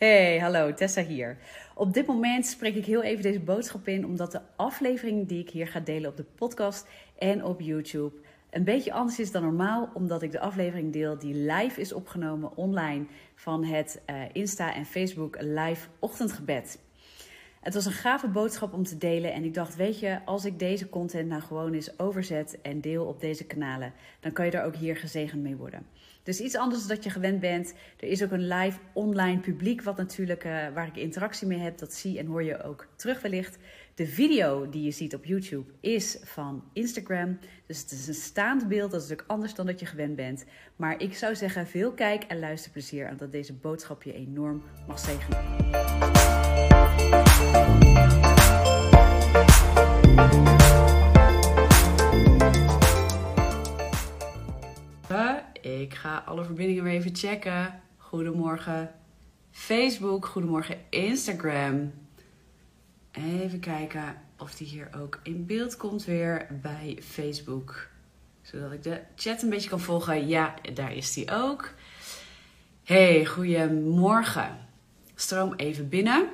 Hey, hallo, Tessa hier. Op dit moment spreek ik heel even deze boodschap in, omdat de aflevering die ik hier ga delen op de podcast en op YouTube een beetje anders is dan normaal, omdat ik de aflevering deel die live is opgenomen online van het uh, Insta en Facebook live ochtendgebed. Het was een gave boodschap om te delen en ik dacht, weet je, als ik deze content nou gewoon eens overzet en deel op deze kanalen, dan kan je er ook hier gezegend mee worden. Dus iets anders dan dat je gewend bent. Er is ook een live online publiek, wat natuurlijk, uh, waar ik interactie mee heb. Dat zie en hoor je ook terug wellicht. De video die je ziet op YouTube is van Instagram. Dus het is een staand beeld. Dat is natuurlijk anders dan dat je gewend bent. Maar ik zou zeggen, veel kijk- en luisterplezier. En dat deze boodschap je enorm mag zegenen. Ik ga alle verbindingen weer even checken. Goedemorgen Facebook, goedemorgen Instagram. Even kijken of die hier ook in beeld komt weer bij Facebook. Zodat ik de chat een beetje kan volgen. Ja, daar is die ook. Hey, goedemorgen. Stroom even binnen.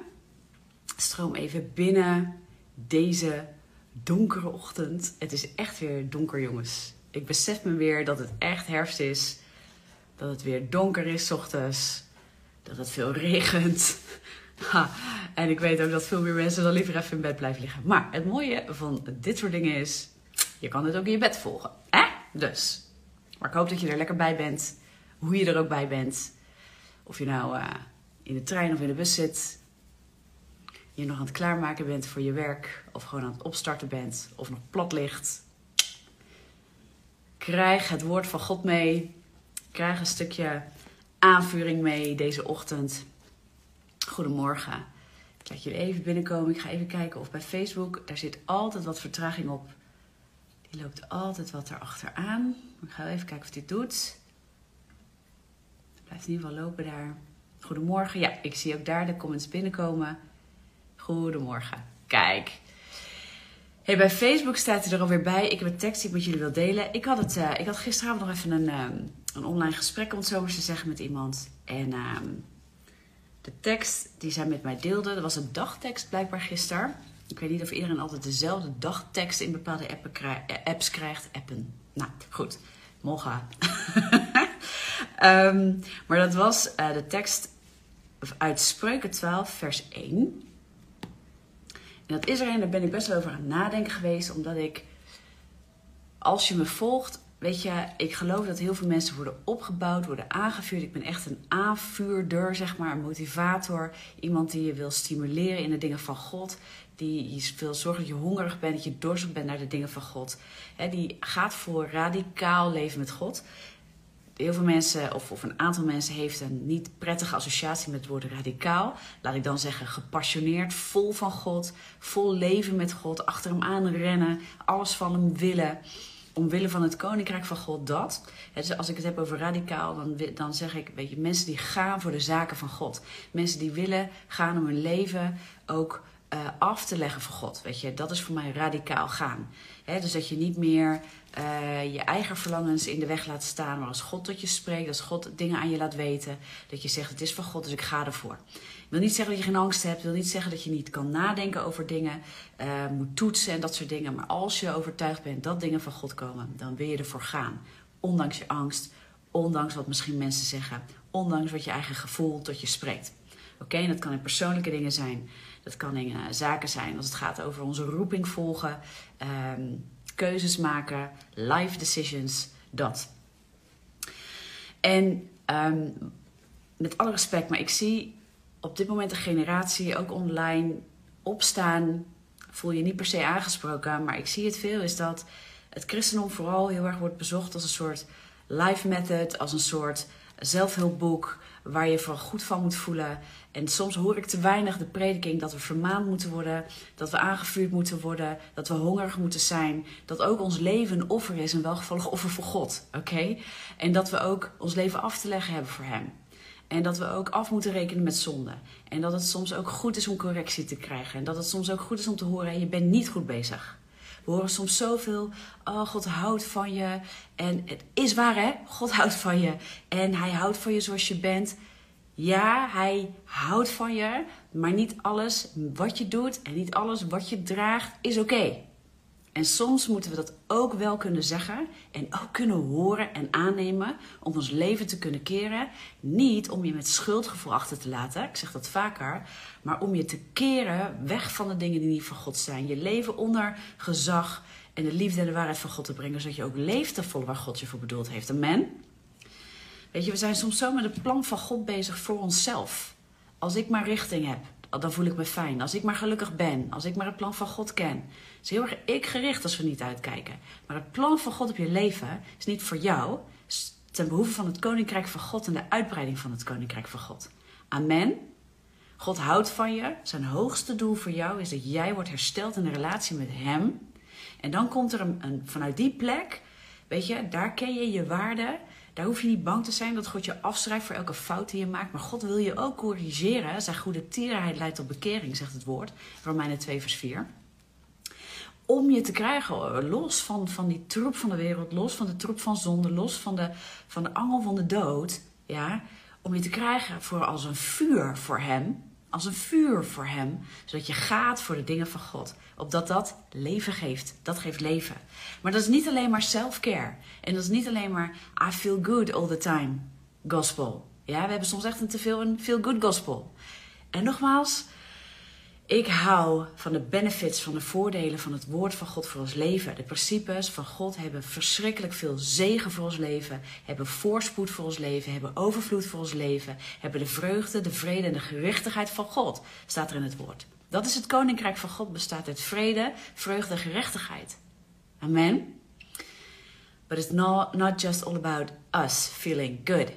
Stroom even binnen deze donkere ochtend. Het is echt weer donker, jongens. Ik besef me weer dat het echt herfst is. Dat het weer donker is ochtends. Dat het veel regent. Ha, en ik weet ook dat veel meer mensen dan liever even in bed blijven liggen. Maar het mooie van dit soort dingen is, je kan het ook in je bed volgen. Hè? Dus. Maar ik hoop dat je er lekker bij bent. Hoe je er ook bij bent. Of je nou uh, in de trein of in de bus zit. Je nog aan het klaarmaken bent voor je werk. Of gewoon aan het opstarten bent. Of nog plat ligt. Krijg het woord van God mee. Krijg een stukje aanvuring mee deze ochtend. Goedemorgen. Ik laat jullie even binnenkomen. Ik ga even kijken of bij Facebook, daar zit altijd wat vertraging op. Die loopt altijd wat erachteraan. Ik ga even kijken of dit doet. Het blijft in ieder geval lopen daar. Goedemorgen. Ja, ik zie ook daar de comments binnenkomen. Goedemorgen. Kijk. Hey, bij Facebook staat hij er alweer bij. Ik heb een tekst die ik met jullie wil delen. Ik had, het, uh, ik had gisteravond nog even een, um, een online gesprek, om het zo maar te zeggen, met iemand. En um, de tekst die zij met mij deelde, dat was een dagtekst blijkbaar gisteren. Ik weet niet of iedereen altijd dezelfde dagtekst in bepaalde appen krijg, apps krijgt. Appen. Nou, goed. Moga. um, maar dat was uh, de tekst uit Spreuken 12, vers 1. En dat is er en daar ben ik best wel over aan het nadenken geweest, omdat ik, als je me volgt, weet je, ik geloof dat heel veel mensen worden opgebouwd, worden aangevuurd. Ik ben echt een aanvuurder, zeg maar, een motivator. Iemand die je wil stimuleren in de dingen van God. Die je wil zorgen dat je hongerig bent, dat je dorstig bent naar de dingen van God. Die gaat voor radicaal leven met God. Heel veel mensen, of, of een aantal mensen, heeft een niet prettige associatie met het woord radicaal. Laat ik dan zeggen, gepassioneerd, vol van God, vol leven met God, achter hem aan rennen, alles van hem willen omwille van het koninkrijk van God dat. Dus als ik het heb over radicaal, dan, dan zeg ik, weet je, mensen die gaan voor de zaken van God. Mensen die willen gaan om hun leven ook uh, af te leggen voor God. Weet je, dat is voor mij radicaal gaan. Dus dat je niet meer uh, je eigen verlangens in de weg laat staan, maar als God tot je spreekt, als God dingen aan je laat weten, dat je zegt: Het is van God, dus ik ga ervoor. Ik wil niet zeggen dat je geen angst hebt, ik wil niet zeggen dat je niet kan nadenken over dingen, uh, moet toetsen en dat soort dingen. Maar als je overtuigd bent dat dingen van God komen, dan wil je ervoor gaan. Ondanks je angst, ondanks wat misschien mensen zeggen, ondanks wat je eigen gevoel tot je spreekt. Oké, en dat kan in persoonlijke dingen zijn. Dat kan in uh, zaken zijn als het gaat over onze roeping volgen, um, keuzes maken, life decisions, dat. En um, met alle respect, maar ik zie op dit moment een generatie ook online opstaan. Voel je niet per se aangesproken, maar ik zie het veel. Is dat het christendom vooral heel erg wordt bezocht als een soort life method, als een soort zelfhulpboek waar je vooral goed van moet voelen. En soms hoor ik te weinig de prediking dat we vermaand moeten worden, dat we aangevuurd moeten worden, dat we hongerig moeten zijn, dat ook ons leven een offer is, een welgevallig offer voor God. Oké? En dat we ook ons leven af te leggen hebben voor Hem. En dat we ook af moeten rekenen met zonde. En dat het soms ook goed is om correctie te krijgen. En dat het soms ook goed is om te horen: je bent niet goed bezig. We horen soms zoveel, oh God houdt van je. En het is waar hè, God houdt van je. En hij houdt van je zoals je bent. Ja, hij houdt van je, maar niet alles wat je doet en niet alles wat je draagt is oké. En soms moeten we dat ook wel kunnen zeggen en ook kunnen horen en aannemen om ons leven te kunnen keren. Niet om je met schuldgevoel achter te laten, ik zeg dat vaker, maar om je te keren weg van de dingen die niet van God zijn. Je leven onder gezag en de liefde en de waarheid van God te brengen, zodat je ook leeft volle waar God je voor bedoeld heeft. Amen. Weet je, we zijn soms zo met het plan van God bezig voor onszelf. Als ik maar richting heb, dan voel ik me fijn. Als ik maar gelukkig ben, als ik maar het plan van God ken. Het is heel erg ik gericht als we niet uitkijken. Maar het plan van God op je leven is niet voor jou, ten behoeve van het koninkrijk van God en de uitbreiding van het koninkrijk van God. Amen. God houdt van je. Zijn hoogste doel voor jou is dat jij wordt hersteld in de relatie met Hem. En dan komt er een vanuit die plek, weet je, daar ken je je waarde. Daar hoef je niet bang te zijn dat God je afschrijft voor elke fout die je maakt. Maar God wil je ook corrigeren. Zijn goede tierenheid leidt tot bekering, zegt het woord. Romeinen 2 vers 4. Om je te krijgen, los van, van die troep van de wereld, los van de troep van zonde, los van de, van de angel van de dood. Ja, om je te krijgen voor als een vuur voor hem. Als een vuur voor hem. Zodat je gaat voor de dingen van God. Opdat dat leven geeft. Dat geeft leven. Maar dat is niet alleen maar self-care. En dat is niet alleen maar I feel good all the time gospel. Ja, we hebben soms echt een te veel een feel good gospel. En nogmaals, ik hou van de benefits, van de voordelen van het woord van God voor ons leven. De principes van God hebben verschrikkelijk veel zegen voor ons leven, hebben voorspoed voor ons leven, hebben overvloed voor ons leven, hebben de vreugde, de vrede en de gerechtigheid van God, staat er in het woord. Dat is het koninkrijk van God, bestaat uit vrede, vreugde en gerechtigheid. Amen. But it's not, not just all about us feeling good.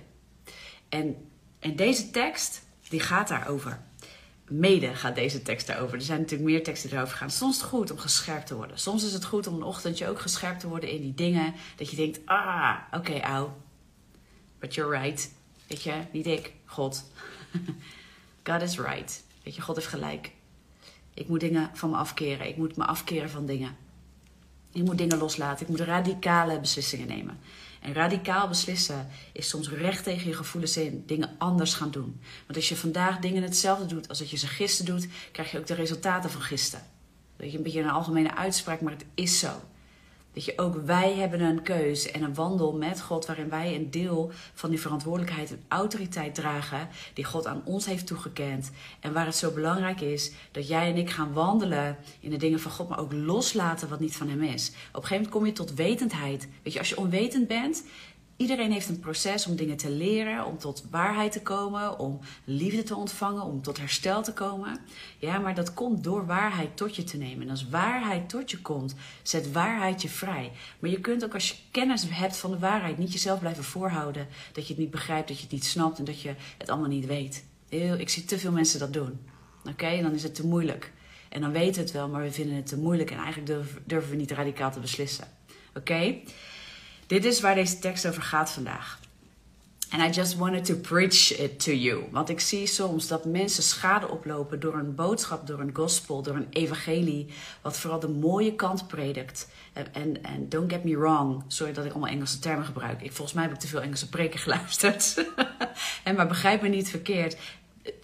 En, en deze tekst, die gaat daarover. Mede gaat deze tekst daarover. Er zijn natuurlijk meer teksten die erover gaan. Soms is het goed om gescherpt te worden. Soms is het goed om een ochtendje ook gescherpt te worden in die dingen. Dat je denkt, ah, oké, okay, au. But you're right. Weet je, niet ik, God. God is right. Weet je, God heeft gelijk. Ik moet dingen van me afkeren. Ik moet me afkeren van dingen. Ik moet dingen loslaten. Ik moet radicale beslissingen nemen. En radicaal beslissen is soms recht tegen je gevoelens in dingen anders gaan doen. Want als je vandaag dingen hetzelfde doet als dat je ze gisteren doet, krijg je ook de resultaten van gisteren. Dat je een beetje een algemene uitspraak, maar het is zo. Dat je ook wij hebben een keuze en een wandel met God waarin wij een deel van die verantwoordelijkheid en autoriteit dragen die God aan ons heeft toegekend. En waar het zo belangrijk is dat jij en ik gaan wandelen in de dingen van God, maar ook loslaten wat niet van Hem is. Op een gegeven moment kom je tot wetendheid. Weet je, als je onwetend bent, Iedereen heeft een proces om dingen te leren, om tot waarheid te komen, om liefde te ontvangen, om tot herstel te komen. Ja, maar dat komt door waarheid tot je te nemen. En als waarheid tot je komt, zet waarheid je vrij. Maar je kunt ook als je kennis hebt van de waarheid niet jezelf blijven voorhouden dat je het niet begrijpt, dat je het niet snapt en dat je het allemaal niet weet. Ik zie te veel mensen dat doen. Oké, en dan is het te moeilijk. En dan weten we het wel, maar we vinden het te moeilijk en eigenlijk durven, durven we niet radicaal te beslissen. Oké? Dit is waar deze tekst over gaat vandaag. And I just wanted to preach it to you. Want ik zie soms dat mensen schade oplopen door een boodschap, door een gospel, door een evangelie. Wat vooral de mooie kant predikt. En, don't get me wrong. Sorry dat ik allemaal Engelse termen gebruik. Ik, volgens mij heb ik te veel Engelse preken geluisterd. en maar begrijp me niet verkeerd.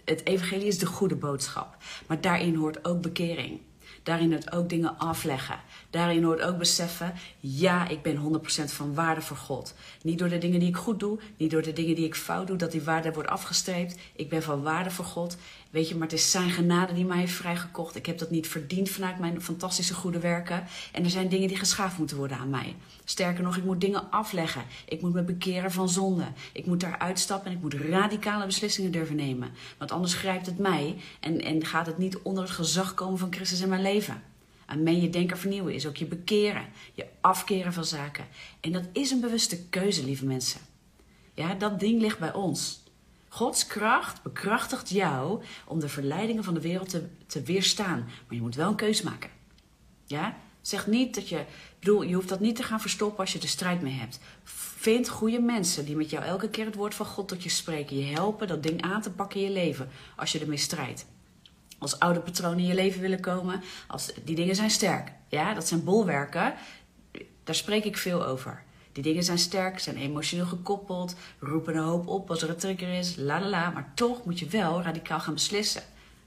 Het evangelie is de goede boodschap. Maar daarin hoort ook bekering. Daarin hoort ook dingen afleggen. Daarin hoort ook beseffen, ja, ik ben 100% van waarde voor God. Niet door de dingen die ik goed doe, niet door de dingen die ik fout doe, dat die waarde wordt afgestreept. Ik ben van waarde voor God. Weet je, maar het is zijn genade die mij heeft vrijgekocht. Ik heb dat niet verdiend vanuit mijn fantastische goede werken. En er zijn dingen die geschaafd moeten worden aan mij. Sterker nog, ik moet dingen afleggen. Ik moet me bekeren van zonde. Ik moet daar uitstappen en ik moet radicale beslissingen durven nemen. Want anders grijpt het mij en, en gaat het niet onder het gezag komen van Christus in mijn leven. Amen, je denken vernieuwen is ook je bekeren, je afkeren van zaken. En dat is een bewuste keuze, lieve mensen. Ja, dat ding ligt bij ons. Gods kracht bekrachtigt jou om de verleidingen van de wereld te, weerstaan. Maar je moet wel een keuze maken. Ja? Zeg niet dat je, bedoel, je hoeft dat niet te gaan verstoppen als je de strijd mee hebt. Vind goede mensen die met jou elke keer het woord van God tot je spreken. Je helpen dat ding aan te pakken in je leven als je ermee strijdt als oude patronen in je leven willen komen. Als, die dingen zijn sterk. Ja, dat zijn bolwerken. Daar spreek ik veel over. Die dingen zijn sterk, zijn emotioneel gekoppeld, roepen een hoop op als er een trigger is, la la la. Maar toch moet je wel radicaal gaan beslissen.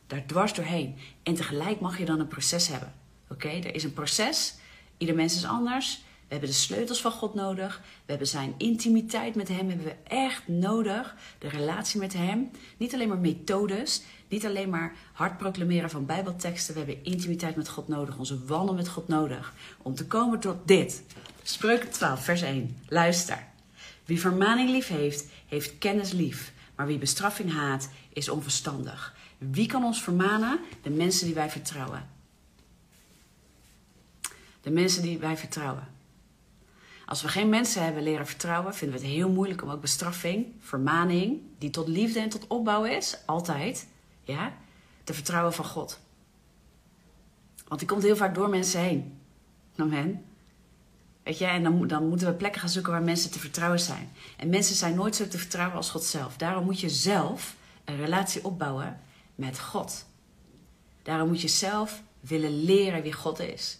Daar dwars doorheen. En tegelijk mag je dan een proces hebben. Oké, er is een proces. Ieder mens is anders. We hebben de sleutels van God nodig. We hebben zijn intimiteit met Hem hebben we echt nodig. De relatie met Hem. Niet alleen maar methodes. Niet alleen maar hard proclameren van Bijbelteksten. We hebben intimiteit met God nodig. Onze wandel met God nodig. Om te komen tot dit. Spreuken 12, vers 1. Luister. Wie vermaning lief heeft, heeft kennis lief. Maar wie bestraffing haat, is onverstandig. Wie kan ons vermanen? De mensen die wij vertrouwen. De mensen die wij vertrouwen. Als we geen mensen hebben leren vertrouwen, vinden we het heel moeilijk om ook bestraffing, vermaning, die tot liefde en tot opbouw is, altijd, ja, te vertrouwen van God. Want die komt heel vaak door mensen heen. Amen. Weet je, en dan, dan moeten we plekken gaan zoeken waar mensen te vertrouwen zijn. En mensen zijn nooit zo te vertrouwen als God zelf. Daarom moet je zelf een relatie opbouwen met God. Daarom moet je zelf willen leren wie God is.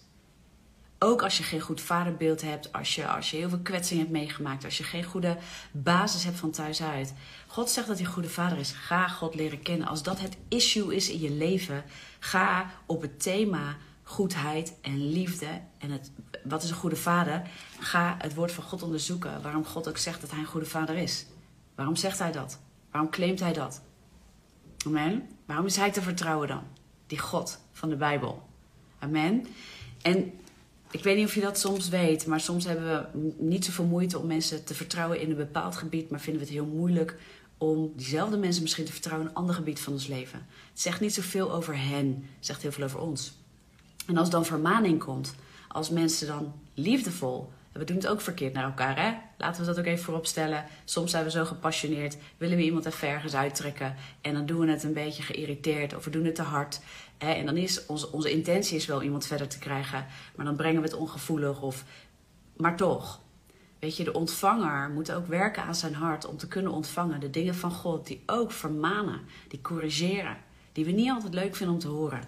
Ook als je geen goed vaderbeeld hebt, als je, als je heel veel kwetsing hebt meegemaakt, als je geen goede basis hebt van thuis uit. God zegt dat hij een goede vader is. Ga God leren kennen. Als dat het issue is in je leven, ga op het thema goedheid en liefde en het, wat is een goede vader? Ga het woord van God onderzoeken. Waarom God ook zegt dat hij een goede vader is. Waarom zegt hij dat? Waarom claimt hij dat? Amen. Waarom is hij te vertrouwen dan? Die God van de Bijbel. Amen. En ik weet niet of je dat soms weet, maar soms hebben we niet zoveel moeite om mensen te vertrouwen in een bepaald gebied, maar vinden we het heel moeilijk om diezelfde mensen misschien te vertrouwen in een ander gebied van ons leven. Het zegt niet zoveel over hen, het zegt heel veel over ons. En als dan vermaning komt, als mensen dan liefdevol, we doen het ook verkeerd naar elkaar, hè? Laten we dat ook even voorop stellen. Soms zijn we zo gepassioneerd, willen we iemand even ergens uittrekken en dan doen we het een beetje geïrriteerd of we doen het te hard. Hè? En dan is onze, onze intentie is wel iemand verder te krijgen, maar dan brengen we het ongevoelig of. Maar toch, weet je, de ontvanger moet ook werken aan zijn hart om te kunnen ontvangen de dingen van God die ook vermanen, die corrigeren, die we niet altijd leuk vinden om te horen.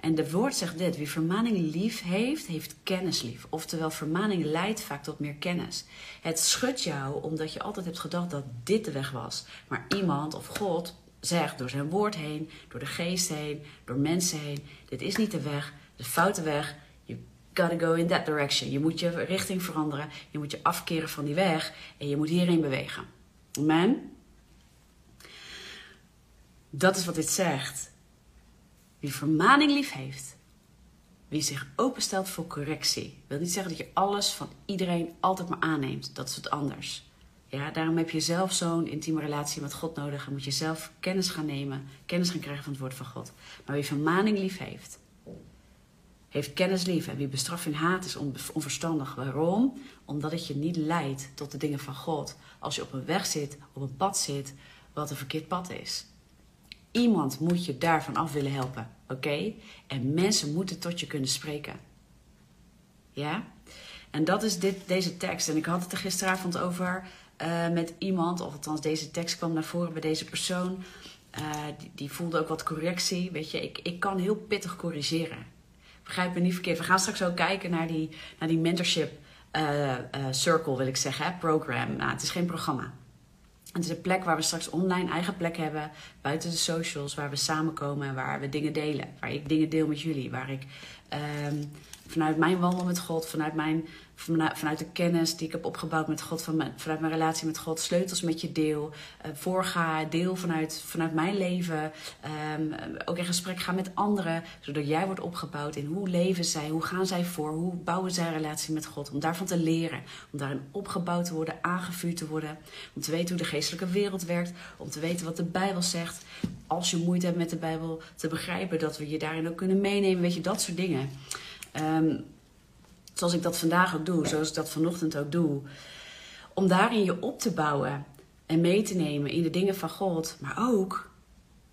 En de woord zegt dit: wie vermaning lief heeft, heeft kennis lief. Oftewel, vermaning leidt vaak tot meer kennis. Het schudt jou omdat je altijd hebt gedacht dat dit de weg was. Maar iemand of God zegt door zijn woord heen, door de geest heen, door mensen heen: dit is niet de weg, de foute weg. You gotta go in that direction. Je moet je richting veranderen. Je moet je afkeren van die weg en je moet hierheen bewegen. Amen. Dat is wat dit zegt. Wie vermaning lief heeft. Wie zich openstelt voor correctie. Wil niet zeggen dat je alles van iedereen altijd maar aanneemt. Dat is wat anders. Ja, daarom heb je zelf zo'n intieme relatie met God nodig. En moet je zelf kennis gaan nemen. Kennis gaan krijgen van het woord van God. Maar wie vermaning lief heeft. Heeft kennis lief. En wie bestraffing haat is onverstandig. Waarom? Omdat het je niet leidt tot de dingen van God. Als je op een weg zit, op een pad zit, wat een verkeerd pad is. Iemand moet je daarvan af willen helpen, oké? En mensen moeten tot je kunnen spreken. Ja? En dat is dit, deze tekst. En ik had het er gisteravond over uh, met iemand, of althans deze tekst kwam naar voren bij deze persoon. Uh, die, voelde ook wat correctie. Weet je, ik, ik kan heel pittig corrigeren. Begrijp me niet verkeerd. We gaan straks ook kijken naar die, naar die mentorship uh, circle, wil ik zeggen, hè? program. Nou, het is geen programma. Het is een plek waar we straks online eigen plek hebben, buiten de socials, waar we samenkomen en waar we dingen delen. Waar ik dingen deel met jullie, waar ik um, vanuit mijn wandel met God, vanuit mijn vanuit de kennis die ik heb opgebouwd met God, vanuit mijn relatie met God, sleutels met je deel, uh, voorga, deel vanuit, vanuit mijn leven, um, ook in gesprek gaan met anderen, zodat jij wordt opgebouwd in hoe leven zij, hoe gaan zij voor, hoe bouwen zij een relatie met God, om daarvan te leren, om daarin opgebouwd te worden, aangevuurd te worden, om te weten hoe de geestelijke wereld werkt, om te weten wat de Bijbel zegt, als je moeite hebt met de Bijbel, te begrijpen dat we je daarin ook kunnen meenemen, weet je, dat soort dingen. Um, zoals ik dat vandaag ook doe, zoals ik dat vanochtend ook doe. Om daarin je op te bouwen en mee te nemen in de dingen van God, maar ook,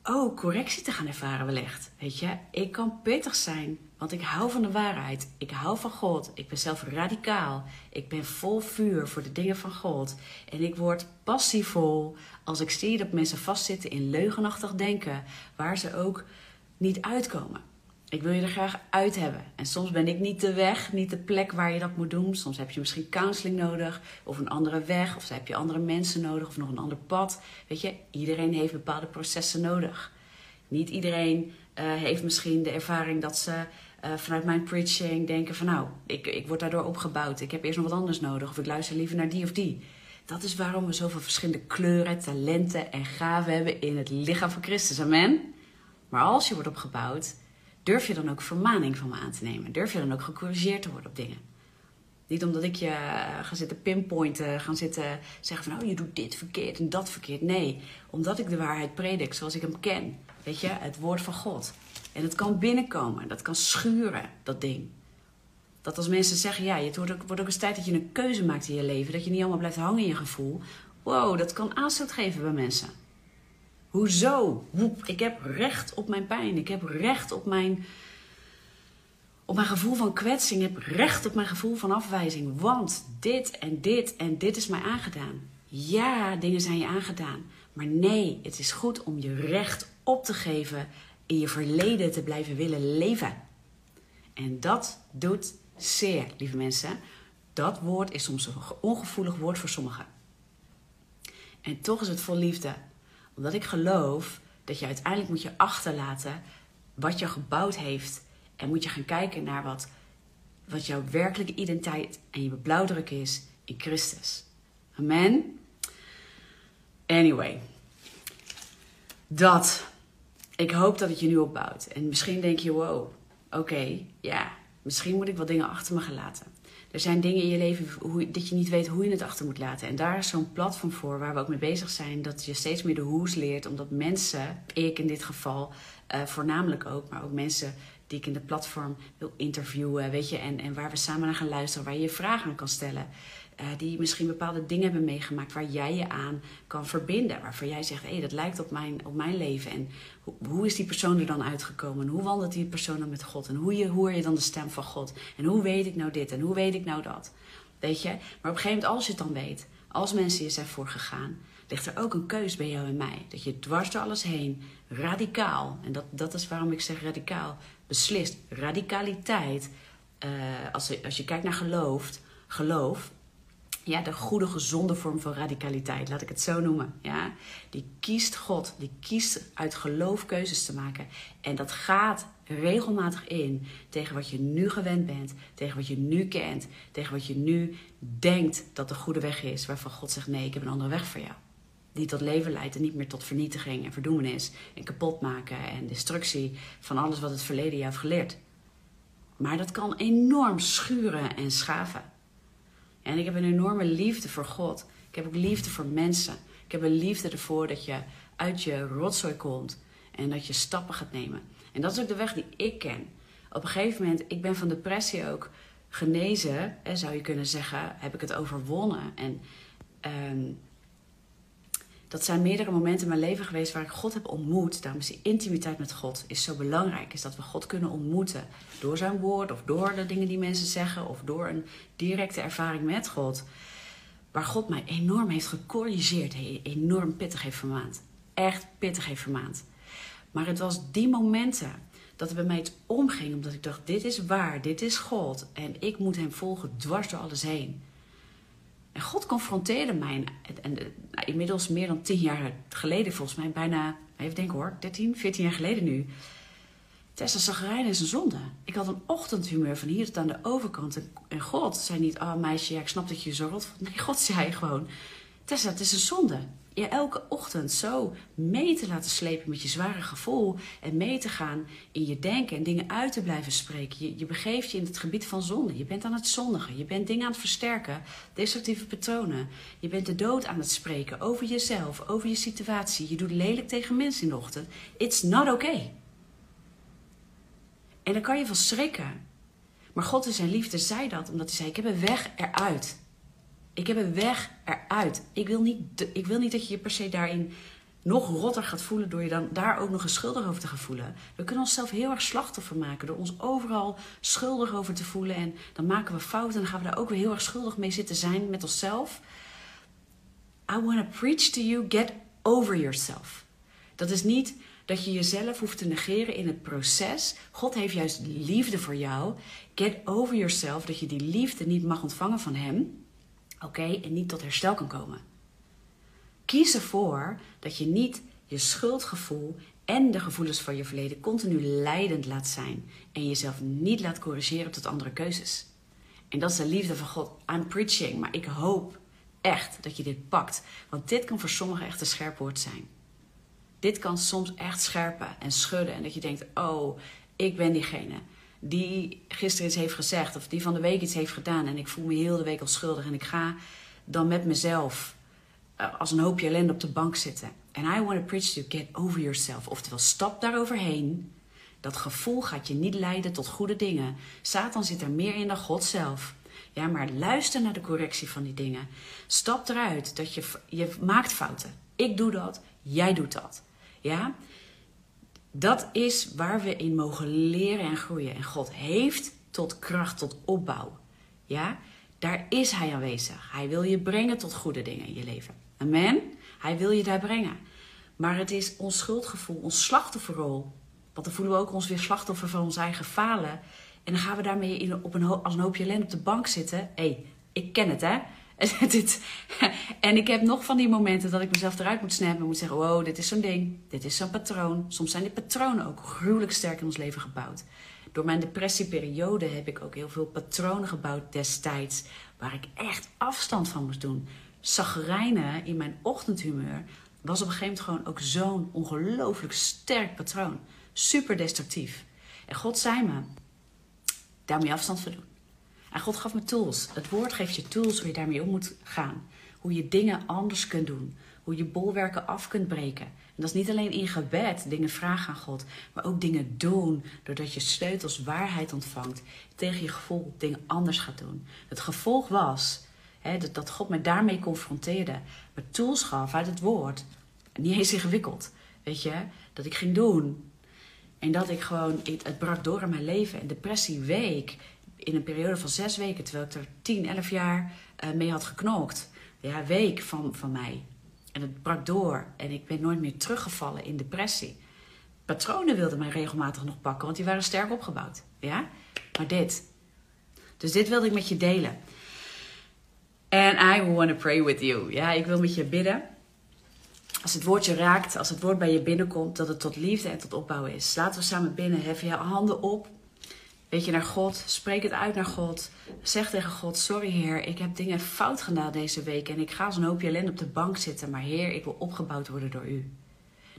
ook correctie te gaan ervaren wellicht. Weet je, ik kan pittig zijn, want ik hou van de waarheid. Ik hou van God. Ik ben zelf radicaal. Ik ben vol vuur voor de dingen van God. En ik word passievol als ik zie dat mensen vastzitten in leugenachtig denken, waar ze ook niet uitkomen. Ik wil je er graag uit hebben. En soms ben ik niet de weg, niet de plek waar je dat moet doen. Soms heb je misschien counseling nodig, of een andere weg, of heb je andere mensen nodig, of nog een ander pad. Weet je, iedereen heeft bepaalde processen nodig. Niet iedereen uh, heeft misschien de ervaring dat ze uh, vanuit mijn preaching denken van nou, ik, ik word daardoor opgebouwd. Ik heb eerst nog wat anders nodig, of ik luister liever naar die of die. Dat is waarom we zoveel verschillende kleuren, talenten en gaven hebben in het lichaam van Christus. Amen. Maar als je wordt opgebouwd, durf je dan ook vermaning van me aan te nemen? Durf je dan ook gecorrigeerd te worden op dingen? Niet omdat ik je uh, ga zitten pinpointen, gaan zitten zeggen van oh je doet dit verkeerd en dat verkeerd. Nee, omdat ik de waarheid predik zoals ik hem ken. Weet je, het woord van God. En het kan binnenkomen, dat kan schuren, dat ding. Dat als mensen zeggen, ja, het wordt ook, wordt ook eens tijd dat je een keuze maakt in je leven. Dat je niet allemaal blijft hangen in je gevoel. Wow, dat kan aanstoot geven bij mensen. Hoezo? Ik heb recht op mijn pijn. Ik heb recht op mijn, op mijn gevoel van kwetsing. Ik heb recht op mijn gevoel van afwijzing. Want dit en dit en dit is mij aangedaan. Ja, dingen zijn je aangedaan. Maar nee, het is goed om je recht op te geven in je verleden te blijven willen leven. En dat doet zeer, lieve mensen. Dat woord is soms een ongevoelig woord voor sommigen. En toch is het vol liefde omdat ik geloof dat je uiteindelijk moet je achterlaten wat je gebouwd heeft. En moet je gaan kijken naar wat, wat jouw werkelijke identiteit en je blauwdruk is in Christus. Amen. Anyway. Dat. Ik hoop dat het je nu opbouwt. En misschien denk je, wow, oké, ja, misschien moet ik wat dingen achter me gaan laten. Er zijn dingen in je leven hoe, dat je niet weet hoe je het achter moet laten. En daar is zo'n platform voor waar we ook mee bezig zijn. Dat je steeds meer de hoes leert. Omdat mensen, ik in dit geval, uh, voornamelijk ook, maar ook mensen die ik in de platform wil interviewen, weet je, en, en waar we samen naar gaan luisteren, waar je je vragen aan kan stellen. Uh, die misschien bepaalde dingen hebben meegemaakt waar jij je aan kan verbinden. Waarvan jij zegt, hé, hey, dat lijkt op mijn, op mijn leven. En hoe, hoe is die persoon er dan uitgekomen? hoe wandelt die persoon dan met God? En hoe je, hoor je dan de stem van God? En hoe weet ik nou dit? En hoe weet ik nou dat? Weet je? Maar op een gegeven moment, als je het dan weet, als mensen je zijn voorgegaan, ligt er ook een keus bij jou en mij. Dat je dwars door alles heen, radicaal, en dat, dat is waarom ik zeg radicaal, beslist. Radicaliteit, uh, als, je, als je kijkt naar geloof, geloof, ja, de goede, gezonde vorm van radicaliteit, laat ik het zo noemen. Ja? Die kiest God, die kiest uit geloof keuzes te maken. En dat gaat regelmatig in tegen wat je nu gewend bent, tegen wat je nu kent, tegen wat je nu denkt dat de goede weg is, waarvan God zegt: nee, ik heb een andere weg voor jou. Die tot leven leidt en niet meer tot vernietiging en verdoemenis en kapot maken en destructie van alles wat het verleden je heeft geleerd. Maar dat kan enorm schuren en schaven. En ik heb een enorme liefde voor God. Ik heb ook liefde voor mensen. Ik heb een liefde ervoor dat je uit je rotzooi komt en dat je stappen gaat nemen. En dat is ook de weg die ik ken. Op een gegeven moment, ik ben van depressie ook genezen, zou je kunnen zeggen, heb ik het overwonnen. En um, dat zijn meerdere momenten in mijn leven geweest waar ik God heb ontmoet. Daarom is die intimiteit met God is zo belangrijk. Is dat we God kunnen ontmoeten door zijn woord of door de dingen die mensen zeggen of door een directe ervaring met God. Waar God mij enorm heeft gecorrigeerd, enorm pittig heeft vermaand. Echt pittig heeft vermaand. Maar het was die momenten dat er bij mij het omging, omdat ik dacht: dit is waar, dit is God en ik moet Hem volgen dwars door alles heen. En God confronteerde mij, en, nou, inmiddels meer dan tien jaar geleden, volgens mij bijna, even denken hoor, 13, 14 jaar geleden nu. Tessa Zagrijn is een zonde. Ik had een ochtendhumeur van hier tot aan de overkant. En, God zei niet, oh meisje, ja, ik snap dat je je zo rot. Nee, God zei gewoon, Tessa, het is een zonde je elke ochtend zo mee te laten slepen met je zware gevoel en mee te gaan in je denken en dingen uit te blijven spreken. Je, je begeeft je in het gebied van zonde. Je bent aan het zondigen. Je bent dingen aan het versterken, destructieve patronen. Je bent de dood aan het spreken over jezelf, over je situatie. Je doet lelijk tegen mensen in de ochtend. It's not okay. En dan kan je van schrikken. Maar God in zijn liefde zei dat omdat hij zei: Ik heb een weg eruit. Ik heb een weg eruit. Ik wil niet, ik wil niet dat je je per se daarin nog rotter gaat voelen door je dan daar ook nog eens schuldig over te gaan voelen. We kunnen onszelf heel erg slachtoffer maken door ons overal schuldig over te voelen. En dan maken we fouten en dan gaan we daar ook weer heel erg schuldig mee zitten zijn met onszelf. I want to preach to you, get over yourself. Dat is niet dat je jezelf hoeft te negeren in het proces. God heeft juist liefde voor jou. Get over yourself, dat je die liefde niet mag ontvangen van Hem. Oké, en niet tot herstel kan komen. Kies ervoor dat je niet je schuldgevoel en de gevoelens van je verleden continu leidend laat zijn. En jezelf niet laat corrigeren tot andere keuzes. En dat is de liefde van God. I'm preaching, maar ik hoop echt dat je dit pakt. Want dit kan voor sommigen echt een scherp woord zijn. Dit kan soms echt scherpen en schudden. En dat je denkt, oh, ik ben diegene die gisteren iets heeft gezegd. Of die van de week iets heeft gedaan. En ik voel me heel de week al schuldig. En ik ga dan met mezelf uh, als een hoopje ellende op de bank zitten. En I want to preach to get over yourself. Oftewel, stap daaroverheen. Dat gevoel gaat je niet leiden tot goede dingen. Satan zit er meer in dan God zelf. Ja, maar luister naar de correctie van die dingen. Stap eruit dat je, je maakt fouten. Ik doe dat, jij doet dat. Ja? Dat is waar we in mogen leren en groeien. En God heeft tot kracht, tot opbouw. Ja? Daar is Hij aanwezig. Hij wil je brengen tot goede dingen in je leven. Amen? Hij wil je daar brengen. Maar het is ons schuldgevoel, ons slachtofferrol. Want dan voelen we ook ons weer slachtoffer van ons eigen falen. En dan gaan we daarmee in, op een, als een hoopje ellende op de bank zitten. Hé, hey, ik ken het hè. en ik heb nog van die momenten dat ik mezelf eruit moet snappen en moet zeggen: wow, dit is zo'n ding, dit is zo'n patroon. Soms zijn die patronen ook gruwelijk sterk in ons leven gebouwd. Door mijn depressieperiode heb ik ook heel veel patronen gebouwd destijds, waar ik echt afstand van moest doen. Zagrijnen in mijn ochtendhumeur was op een gegeven moment gewoon ook zo'n ongelooflijk sterk patroon. Super destructief. En God zei me: daar moet je afstand van doen. En God gaf me tools. Het woord geeft je tools hoe je daarmee om moet gaan. Hoe je dingen anders kunt doen. Hoe je bolwerken af kunt breken. En dat is niet alleen in gebed dingen vragen aan God, maar ook dingen doen. Doordat je sleutels waarheid ontvangt. Tegen je gevoel dingen anders gaat doen. Het gevolg was hè, dat God me daarmee confronteerde. Me tools gaf uit het woord. Niet eens ingewikkeld. Weet je, dat ik ging doen. En dat ik gewoon, het brak door in mijn leven. En depressie week in een periode van zes weken, terwijl ik er 10, 11 jaar uh, mee had geknokt. Ja, week van, van mij. En het brak door en ik ben nooit meer teruggevallen in depressie. Patronen wilden mij regelmatig nog pakken, want die waren sterk opgebouwd. Ja? Maar dit. Dus dit wilde ik met je delen. And I want to pray with you. Ja, ik wil met je bidden. Als het woord je raakt, als het woord bij je binnenkomt, dat het tot liefde en tot opbouw is. Laten we samen binnen. Hef je handen op. Weet je, naar God. Spreek het uit naar God. Zeg tegen God: Sorry, Heer, ik heb dingen fout gedaan deze week. En ik ga als een hoopje ellende op de bank zitten. Maar Heer, ik wil opgebouwd worden door U.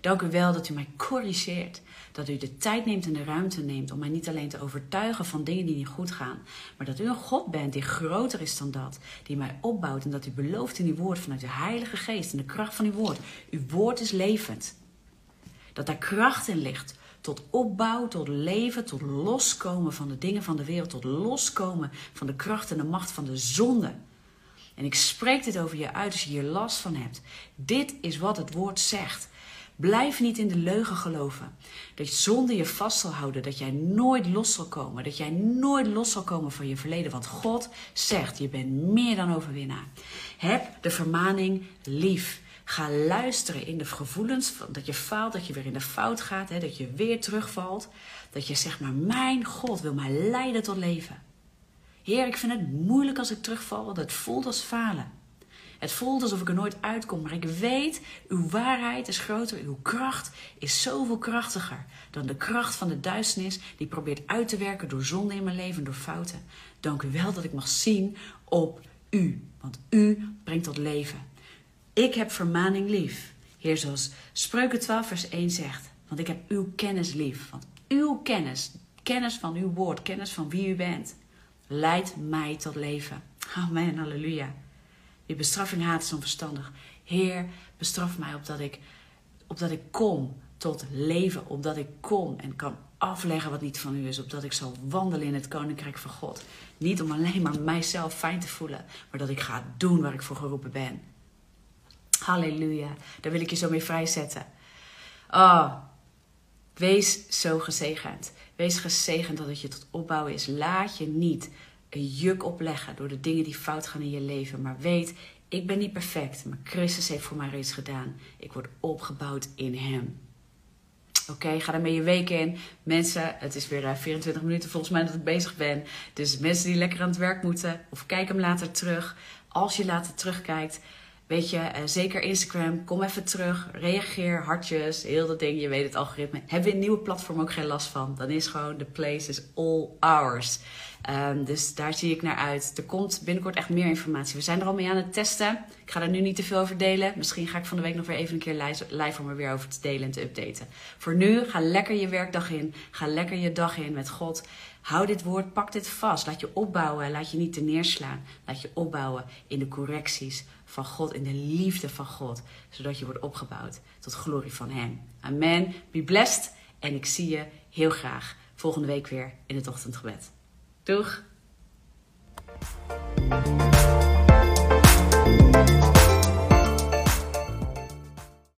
Dank u wel dat u mij corrigeert. Dat u de tijd neemt en de ruimte neemt om mij niet alleen te overtuigen van dingen die niet goed gaan. Maar dat u een God bent die groter is dan dat. Die mij opbouwt en dat u belooft in uw woord vanuit de Heilige Geest en de kracht van uw woord. Uw woord is levend. Dat daar kracht in ligt tot opbouw, tot leven, tot loskomen van de dingen van de wereld, tot loskomen van de kracht en de macht van de zonde. En ik spreek dit over je uit als je hier last van hebt. Dit is wat het woord zegt. Blijf niet in de leugen geloven. Dat zonde je vast zal houden. Dat jij nooit los zal komen. Dat jij nooit los zal komen van je verleden. Want God zegt, je bent meer dan overwinnaar. Heb de vermaning lief. Ga luisteren in de gevoelens dat je faalt, dat je weer in de fout gaat, hè, dat je weer terugvalt. Dat je zegt, maar mijn God wil mij leiden tot leven. Heer, ik vind het moeilijk als ik terugval, want het voelt als falen. Het voelt alsof ik er nooit uitkom, maar ik weet, uw waarheid is groter, uw kracht is zoveel krachtiger dan de kracht van de duisternis die probeert uit te werken door zonde in mijn leven, door fouten. Dank u wel dat ik mag zien op u, want u brengt tot leven. Ik heb vermaning lief. Heer, zoals Spreuken 12, vers 1 zegt. Want ik heb uw kennis lief. Want uw kennis, kennis van uw woord, kennis van wie u bent, leidt mij tot leven. Amen, halleluja. Die bestraffing haat is onverstandig. Heer, bestraf mij opdat ik, opdat ik kom tot leven. Opdat ik kom en kan afleggen wat niet van u is. Opdat ik zal wandelen in het koninkrijk van God. Niet om alleen maar mijzelf fijn te voelen, maar dat ik ga doen waar ik voor geroepen ben. Halleluja. Daar wil ik je zo mee vrijzetten. Oh, wees zo gezegend. Wees gezegend dat het je tot opbouwen is. Laat je niet een juk opleggen door de dingen die fout gaan in je leven. Maar weet, ik ben niet perfect. Maar Christus heeft voor mij reeds gedaan. Ik word opgebouwd in Hem. Oké, ga daarmee je week in. Mensen, het is weer 24 eh, minuten volgens mij dat ik bezig ben. Dus mensen die lekker aan het werk moeten, of kijk hem later terug. Als je later terugkijkt, weet je, uh, zeker Instagram, kom even terug, reageer, hartjes, heel dat ding, je weet het algoritme. Hebben we een nieuwe platform ook geen last van? Dan is gewoon de place is all ours. Um, dus daar zie ik naar uit. Er komt binnenkort echt meer informatie. We zijn er al mee aan het testen. Ik ga er nu niet te veel over delen. Misschien ga ik van de week nog weer even een keer live om er weer over te delen en te updaten. Voor nu, ga lekker je werkdag in. Ga lekker je dag in met God. Hou dit woord, pak dit vast. Laat je opbouwen. Laat je niet te neerslaan. Laat je opbouwen in de correcties van God, in de liefde van God. Zodat je wordt opgebouwd tot glorie van Hem. Amen. Be blessed. En ik zie je heel graag volgende week weer in het ochtendgebed. Doeg!